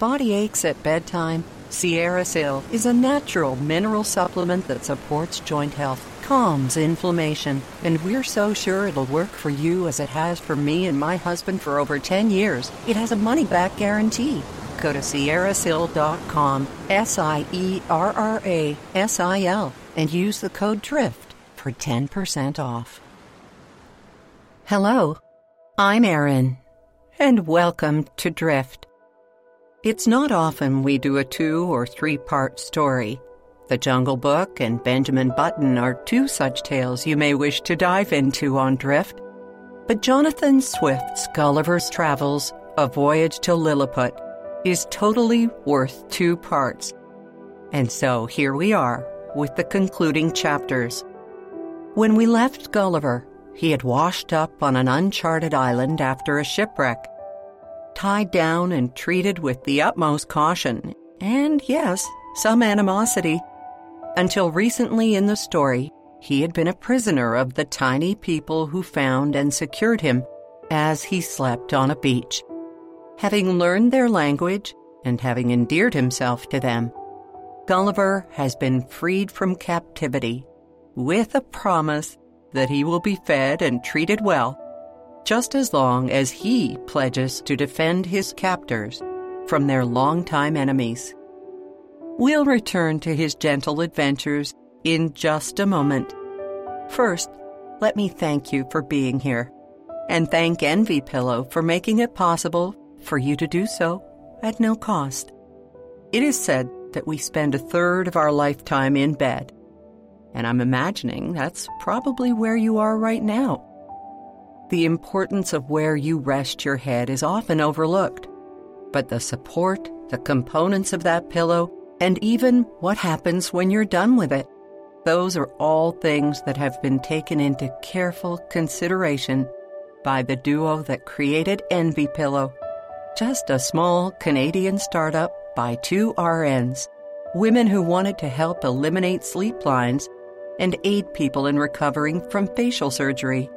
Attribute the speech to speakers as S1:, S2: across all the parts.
S1: body aches at bedtime, SierraSil is a natural mineral supplement that supports joint health, calms inflammation, and we're so sure it'll work for you as it has for me and my husband for over 10 years. It has a money back guarantee. Go to sierrasil.com, S I E R R A S I L, and use the code DRIFT for 10% off. Hello, I'm Erin, and welcome to Drift. It's not often we do a two or three part story. The Jungle Book and Benjamin Button are two such tales you may wish to dive into on Drift. But Jonathan Swift's Gulliver's Travels, A Voyage to Lilliput, is totally worth two parts. And so here we are with the concluding chapters. When we left Gulliver, he had washed up on an uncharted island after a shipwreck tied down and treated with the utmost caution, and yes, some animosity. Until recently in the story, he had been a prisoner of the tiny people who found and secured him as he slept on a beach. Having learned their language and having endeared himself to them, Gulliver has been freed from captivity with a promise that he will be fed and treated well just as long as he pledges to defend his captors from their longtime enemies. We'll return to his gentle adventures in just a moment. First, let me thank you for being here, and thank Envy Pillow for making it possible for you to do so at no cost. It is said that we spend a third of our lifetime in bed, and I'm imagining that's probably where you are right now. The importance of where you rest your head is often overlooked. But the support, the components of that pillow, and even what happens when you're done with it, those are all things that have been taken into careful consideration by the duo that created Envy Pillow. Just a small Canadian startup by two RNs, women who wanted to help eliminate sleep lines and aid people in recovering from facial surgery.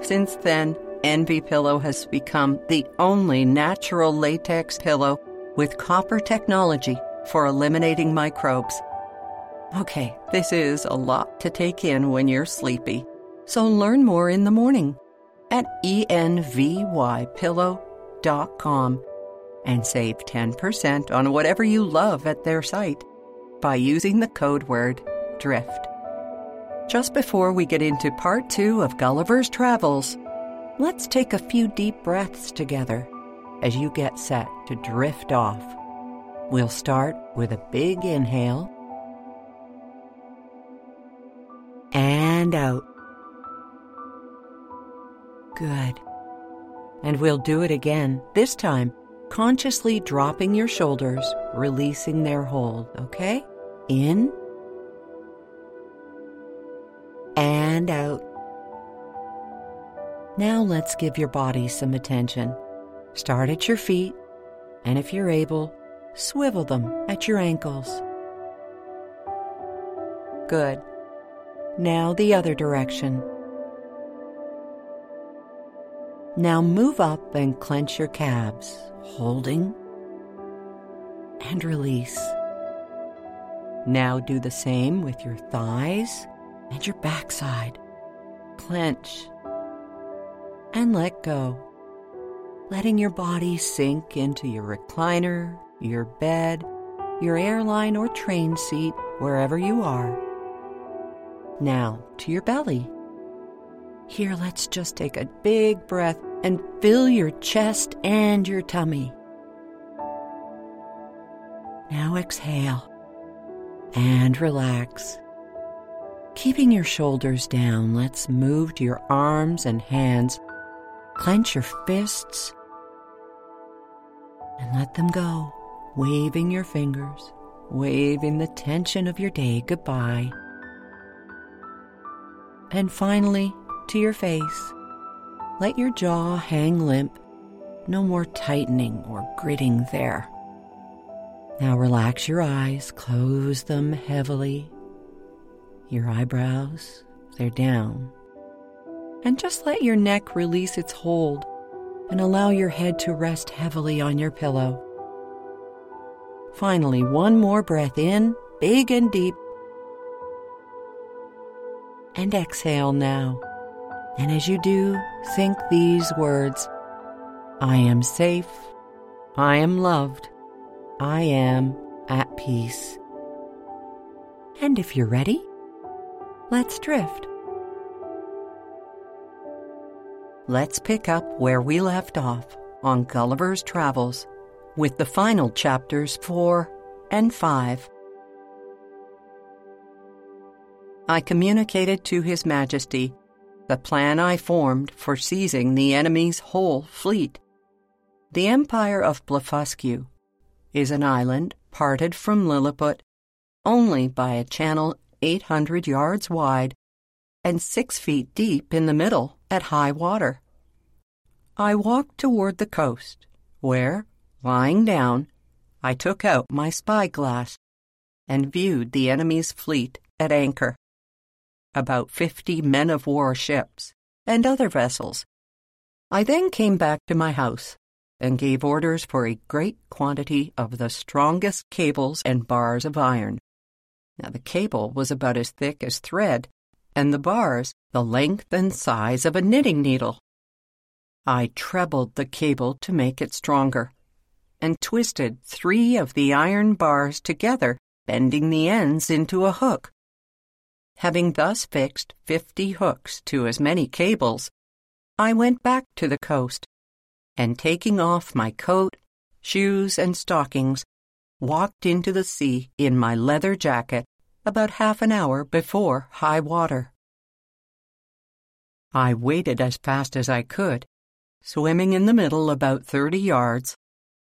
S1: Since then, Envy Pillow has become the only natural latex pillow with copper technology for eliminating microbes. Okay, this is a lot to take in when you're sleepy, so learn more in the morning at envypillow.com and save 10% on whatever you love at their site by using the code word DRIFT. Just before we get into part two of Gulliver's Travels, let's take a few deep breaths together as you get set to drift off. We'll start with a big inhale and out. Good. And we'll do it again, this time consciously dropping your shoulders, releasing their hold, okay? In and out. Now let's give your body some attention. Start at your feet, and if you're able, swivel them at your ankles. Good. Now the other direction. Now move up and clench your calves, holding and release. Now do the same with your thighs and your backside. Clench and let go, letting your body sink into your recliner, your bed, your airline or train seat, wherever you are. Now to your belly. Here, let's just take a big breath and fill your chest and your tummy. Now exhale and relax. Keeping your shoulders down, let's move to your arms and hands. Clench your fists and let them go, waving your fingers, waving the tension of your day goodbye. And finally, to your face. Let your jaw hang limp, no more tightening or gritting there. Now relax your eyes, close them heavily your eyebrows, they're down. And just let your neck release its hold and allow your head to rest heavily on your pillow. Finally, one more breath in, big and deep. And exhale now. And as you do, think these words I am safe. I am loved. I am at peace. And if you're ready, let's drift. Let's pick up where we left off on Gulliver's Travels with the final chapters 4 and 5. I communicated to His Majesty the plan I formed for seizing the enemy's whole fleet. The Empire of Blefuscu is an island parted from Lilliput only by a channel 800 yards wide and six feet deep in the middle at high water. I walked toward the coast, where, lying down, I took out my spyglass and viewed the enemy's fleet at anchor. About fifty men of war ships and other vessels. I then came back to my house and gave orders for a great quantity of the strongest cables and bars of iron. Now, the cable was about as thick as thread, and the bars the length and size of a knitting needle. I trebled the cable to make it stronger, and twisted three of the iron bars together, bending the ends into a hook. Having thus fixed fifty hooks to as many cables, I went back to the coast and taking off my coat, shoes, and stockings, walked into the sea in my leather jacket about half an hour before high water. I waded as fast as I could, swimming in the middle about thirty yards,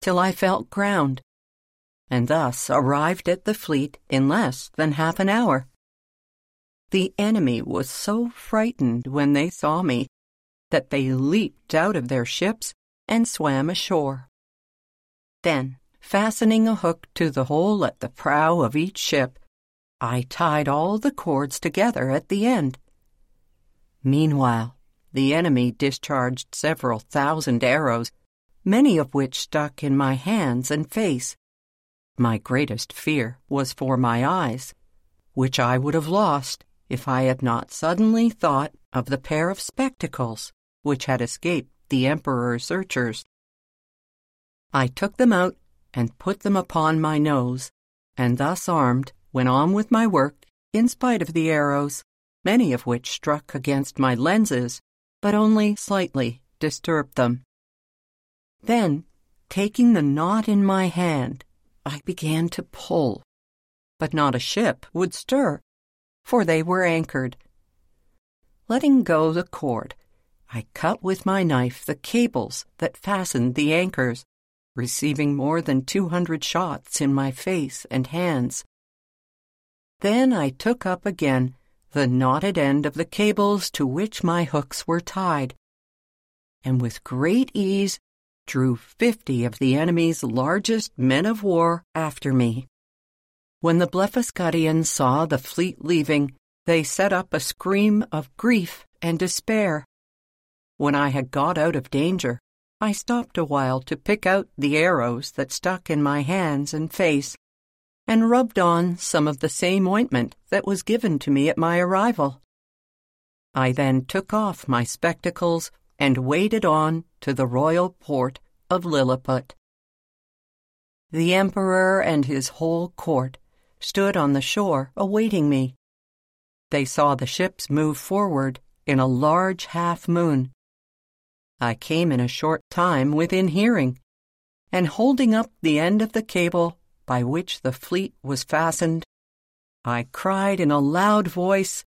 S1: till I felt ground, and thus arrived at the fleet in less than half an hour. The enemy was so frightened when they saw me that they leaped out of their ships and swam ashore. Then, fastening a hook to the hole at the prow of each ship, I tied all the cords together at the end. Meanwhile, the enemy discharged several thousand arrows, many of which stuck in my hands and face. My greatest fear was for my eyes, which I would have lost if I had not suddenly thought of the pair of spectacles which had escaped the Emperor's searchers. I took them out and put them upon my nose, and thus armed, went on with my work in spite of the arrows, many of which struck against my lenses, but only slightly disturbed them. Then, taking the knot in my hand, I began to pull, but not a ship would stir, for they were anchored. Letting go the cord, I cut with my knife the cables that fastened the anchors, receiving more than 200 shots in my face and hands. Then I took up again the knotted end of the cables to which my hooks were tied, and with great ease drew fifty of the enemy's largest men of war after me. When the Blefuscudians saw the fleet leaving, they set up a scream of grief and despair. When I had got out of danger, I stopped a while to pick out the arrows that stuck in my hands and face, and rubbed on some of the same ointment that was given to me at my arrival. I then took off my spectacles and waded on to the royal port of Lilliput. The Emperor and his whole court stood on the shore awaiting me. They saw the ships move forward in a large half moon I came in a short time within hearing, and holding up the end of the cable by which the fleet was fastened, I cried in a loud voice,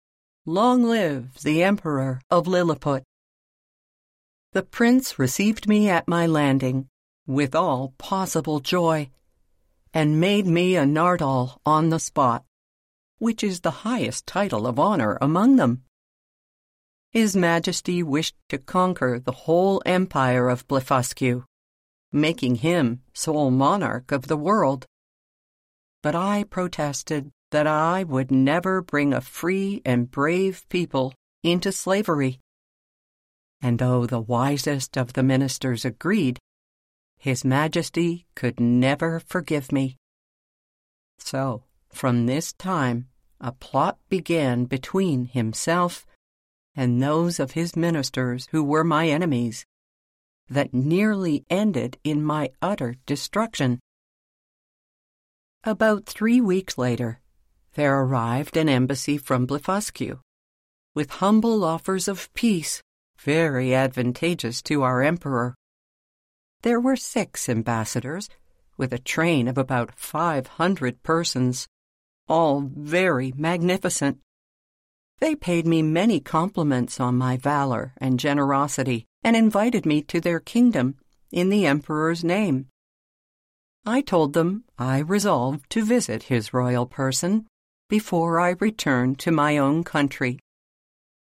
S1: Long live the Emperor of Lilliput! The prince received me at my landing with all possible joy, and made me a Nardac on the spot, which is the highest title of honor among them. His Majesty wished to conquer the whole empire of Blefuscu, making him sole monarch of the world. But I protested that I would never bring a free and brave people into slavery. And though the wisest of the ministers agreed, His Majesty could never forgive me. So, from this time, a plot began between himself and those of his ministers who were my enemies that nearly ended in my utter destruction. About three weeks later, there arrived an embassy from Blefuscu, with humble offers of peace, very advantageous to our emperor. There were six ambassadors, with a train of about five hundred persons, all very magnificent. They paid me many compliments on my valor and generosity, and invited me to their kingdom in the emperor's name. I told them I resolved to visit his royal person before I returned to my own country.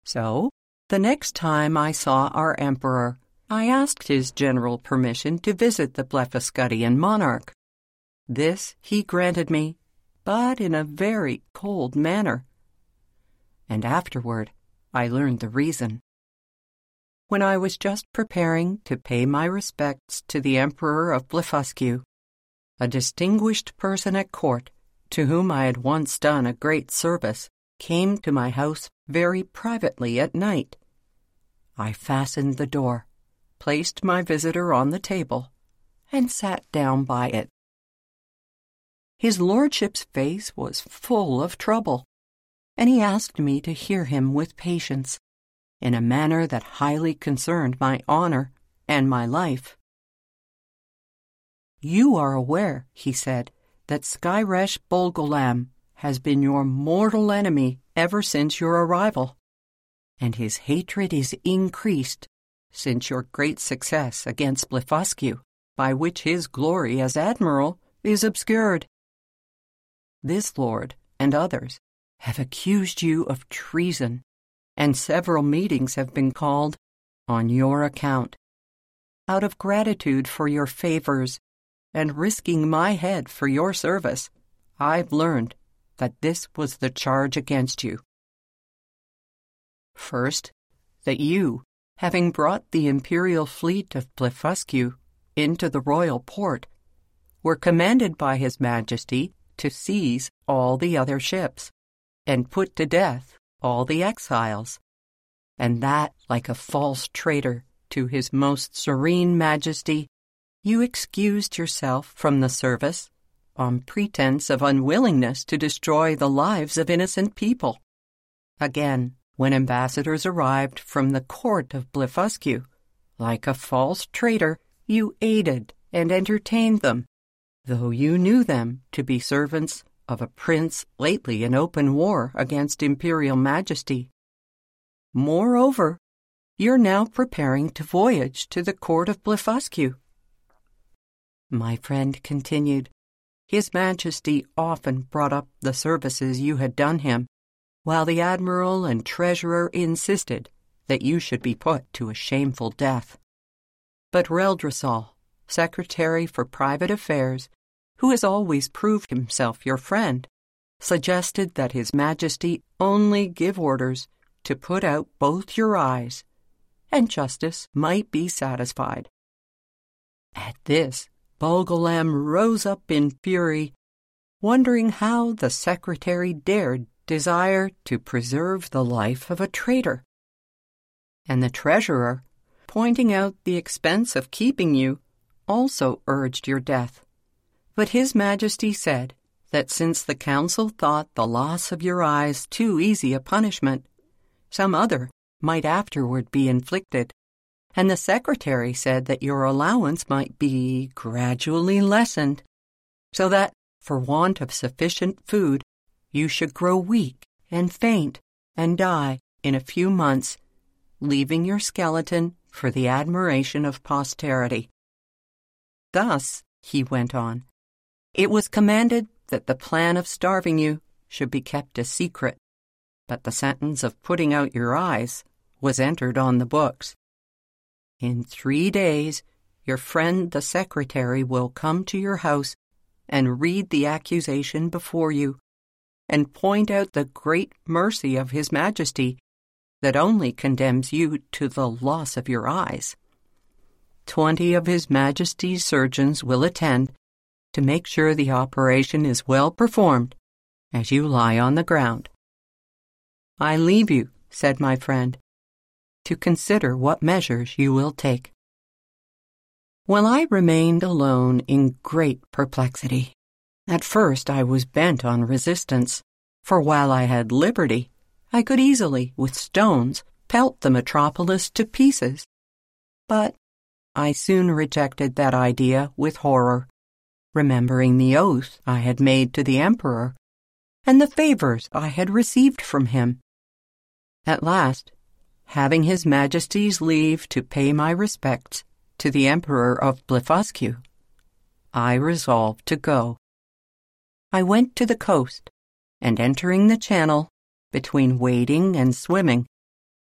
S1: So, the next time I saw our emperor, I asked his general permission to visit the Blefuscudian monarch. This he granted me, but in a very cold manner. And afterward, I learned the reason. When I was just preparing to pay my respects to the Emperor of Blefuscu, a distinguished person at court, to whom I had once done a great service, came to my house very privately at night. I fastened the door, placed my visitor on the table, and sat down by it. His lordship's face was full of trouble, and he asked me to hear him with patience, in a manner that highly concerned my honor and my life. You are aware, he said, that Skyresh Bolgolam has been your mortal enemy ever since your arrival, and his hatred is increased since your great success against Blefuscu, by which his glory as admiral is obscured. This lord and others have accused you of treason, and several meetings have been called on your account. Out of gratitude for your favors and risking my head for your service, I've learned that this was the charge against you. First, that you, having brought the imperial fleet of Blefuscu into the royal port, were commanded by His Majesty to seize all the other ships and put to death all the exiles, and that, like a false traitor to His Most Serene Majesty, you excused yourself from the service on pretense of unwillingness to destroy the lives of innocent people. Again, when ambassadors arrived from the court of Blefuscu, like a false traitor, you aided and entertained them, though you knew them to be servants of a prince lately in open war against imperial majesty. Moreover, you're now preparing to voyage to the court of Blefuscu my friend continued, His Majesty often brought up the services you had done him, while the Admiral and Treasurer insisted that you should be put to a shameful death. But Reldresal, Secretary for Private Affairs, who has always proved himself your friend, suggested that His Majesty only give orders to put out both your eyes, and justice might be satisfied. At this, Bolgolam rose up in fury, wondering how the secretary dared desire to preserve the life of a traitor. And the treasurer, pointing out the expense of keeping you, also urged your death. But his majesty said that since the council thought the loss of your eyes too easy a punishment, some other might afterward be inflicted and the secretary said that your allowance might be gradually lessened, so that, for want of sufficient food, you should grow weak and faint and die in a few months, leaving your skeleton for the admiration of posterity. Thus, he went on, it was commanded that the plan of starving you should be kept a secret, but the sentence of putting out your eyes was entered on the books. In three days, your friend the secretary will come to your house and read the accusation before you, and point out the great mercy of His Majesty that only condemns you to the loss of your eyes. Twenty of His Majesty's surgeons will attend to make sure the operation is well performed as you lie on the ground. I leave you, said my friend, to consider what measures you will take. Well, I remained alone in great perplexity. At first I was bent on resistance, for while I had liberty, I could easily, with stones, pelt the metropolis to pieces. But I soon rejected that idea with horror, remembering the oath I had made to the Emperor and the favors I had received from him. At last, having His Majesty's leave to pay my respects to the Emperor of Blefuscu, I resolved to go. I went to the coast, and entering the channel, between wading and swimming,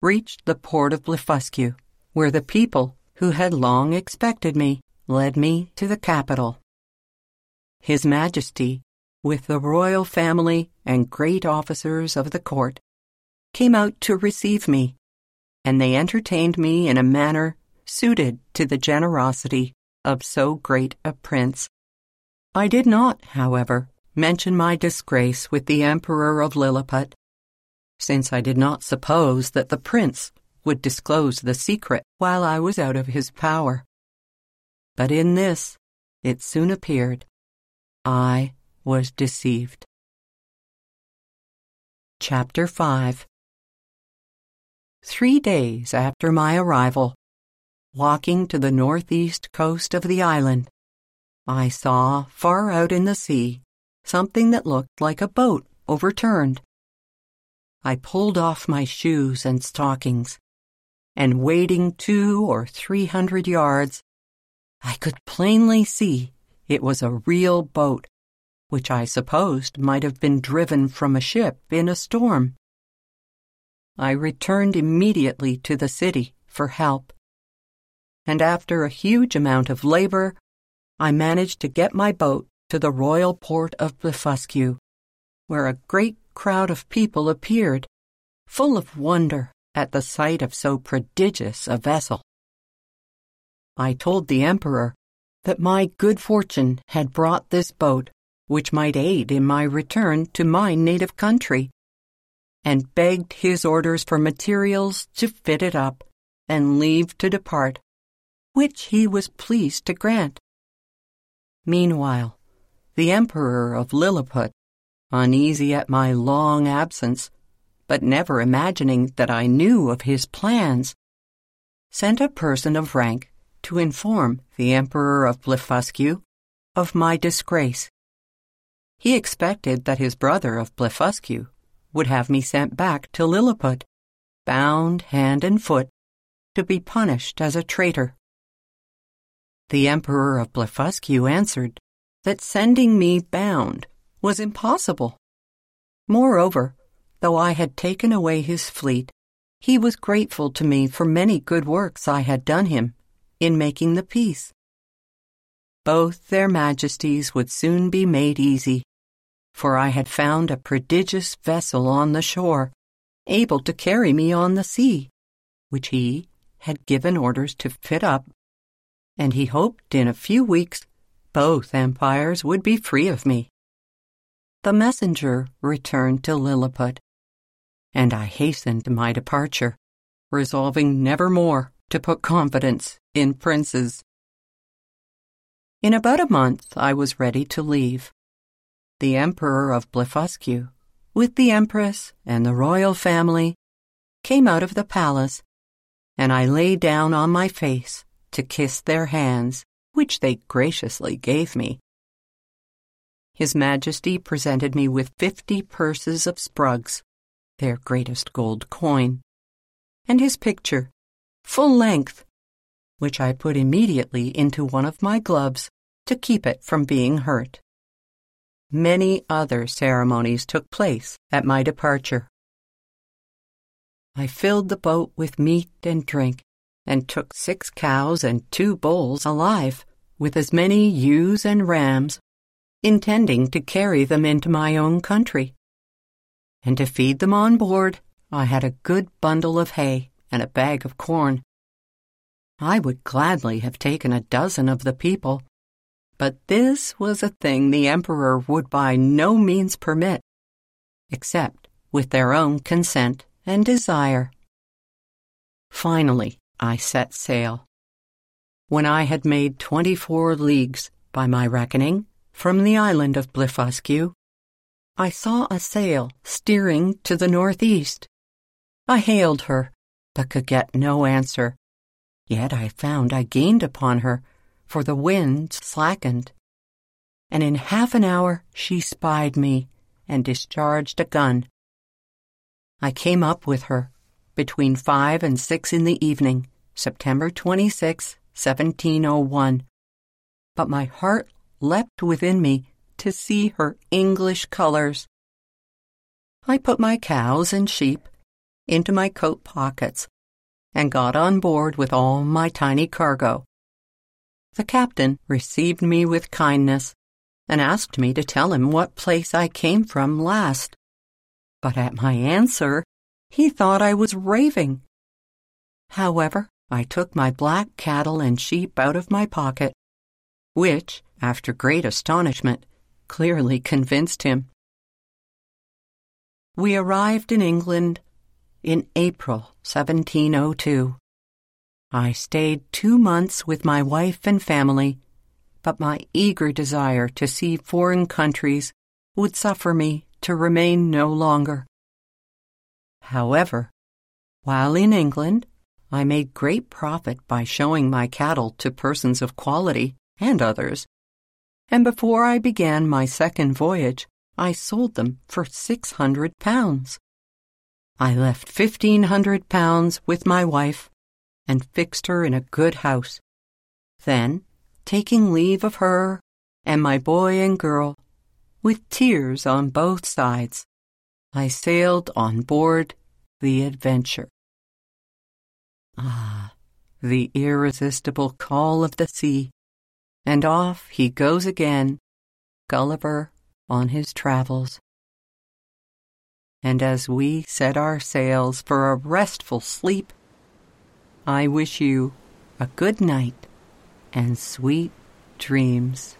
S1: reached the port of Blefuscu, where the people, who had long expected me, led me to the capital. His Majesty, with the royal family and great officers of the court, came out to receive me, and they entertained me in a manner suited to the generosity of so great a prince. I did not, however, mention my disgrace with the Emperor of Lilliput, since I did not suppose that the prince would disclose the secret while I was out of his power. But in this, it soon appeared, I was deceived. Chapter 5 Three days after my arrival, walking to the northeast coast of the island, I saw, far out in the sea, something that looked like a boat overturned. I pulled off my shoes and stockings, and wading two or three hundred yards, I could plainly see it was a real boat, which I supposed might have been driven from a ship in a storm. I returned immediately to the city for help. And after a huge amount of labor, I managed to get my boat to the royal port of Blefuscu, where a great crowd of people appeared, full of wonder at the sight of so prodigious a vessel. I told the emperor that my good fortune had brought this boat, which might aid in my return to my native country and begged his orders for materials to fit it up and leave to depart, which he was pleased to grant. Meanwhile, the Emperor of Lilliput, uneasy at my long absence, but never imagining that I knew of his plans, sent a person of rank to inform the Emperor of Blefuscu of my disgrace. He expected that his brother of Blefuscu would have me sent back to Lilliput, bound hand and foot, to be punished as a traitor. The Emperor of Blefuscu answered that sending me bound was impossible. Moreover, though I had taken away his fleet, he was grateful to me for many good works I had done him in making the peace. Both their majesties would soon be made easy for I had found a prodigious vessel on the shore, able to carry me on the sea, which he had given orders to fit up, and he hoped in a few weeks both empires would be free of me. The messenger returned to Lilliput, and I hastened my departure, resolving never more to put confidence in princes. In about a month I was ready to leave the Emperor of Blefuscu, with the Empress and the royal family, came out of the palace, and I lay down on my face to kiss their hands, which they graciously gave me. His Majesty presented me with fifty purses of sprugs, their greatest gold coin, and his picture, full length, which I put immediately into one of my gloves to keep it from being hurt many other ceremonies took place at my departure. I filled the boat with meat and drink, and took six cows and two bulls alive, with as many ewes and rams, intending to carry them into my own country. And to feed them on board, I had a good bundle of hay and a bag of corn. I would gladly have taken a dozen of the people, But this was a thing the emperor would by no means permit, except with their own consent and desire. Finally, I set sail. When I had made twenty-four leagues, by my reckoning, from the island of Blefuscu, I saw a sail steering to the northeast. I hailed her, but could get no answer. Yet I found I gained upon her, for the wind slackened. And in half an hour she spied me and discharged a gun. I came up with her between five and six in the evening, September 26, 1701. But my heart leapt within me to see her English colors. I put my cows and sheep into my coat pockets and got on board with all my tiny cargo. The captain received me with kindness and asked me to tell him what place I came from last. But at my answer, he thought I was raving. However, I took my black cattle and sheep out of my pocket, which, after great astonishment, clearly convinced him. We arrived in England in April 1702. I stayed two months with my wife and family, but my eager desire to see foreign countries would suffer me to remain no longer. However, while in England, I made great profit by showing my cattle to persons of quality and others, and before I began my second voyage, I sold them for six hundred pounds. I left fifteen hundred pounds with my wife and fixed her in a good house. Then, taking leave of her and my boy and girl, with tears on both sides, I sailed on board the adventure. Ah, the irresistible call of the sea, and off he goes again, Gulliver on his travels and as we set our sails for a restful sleep, I wish you a good night and sweet dreams.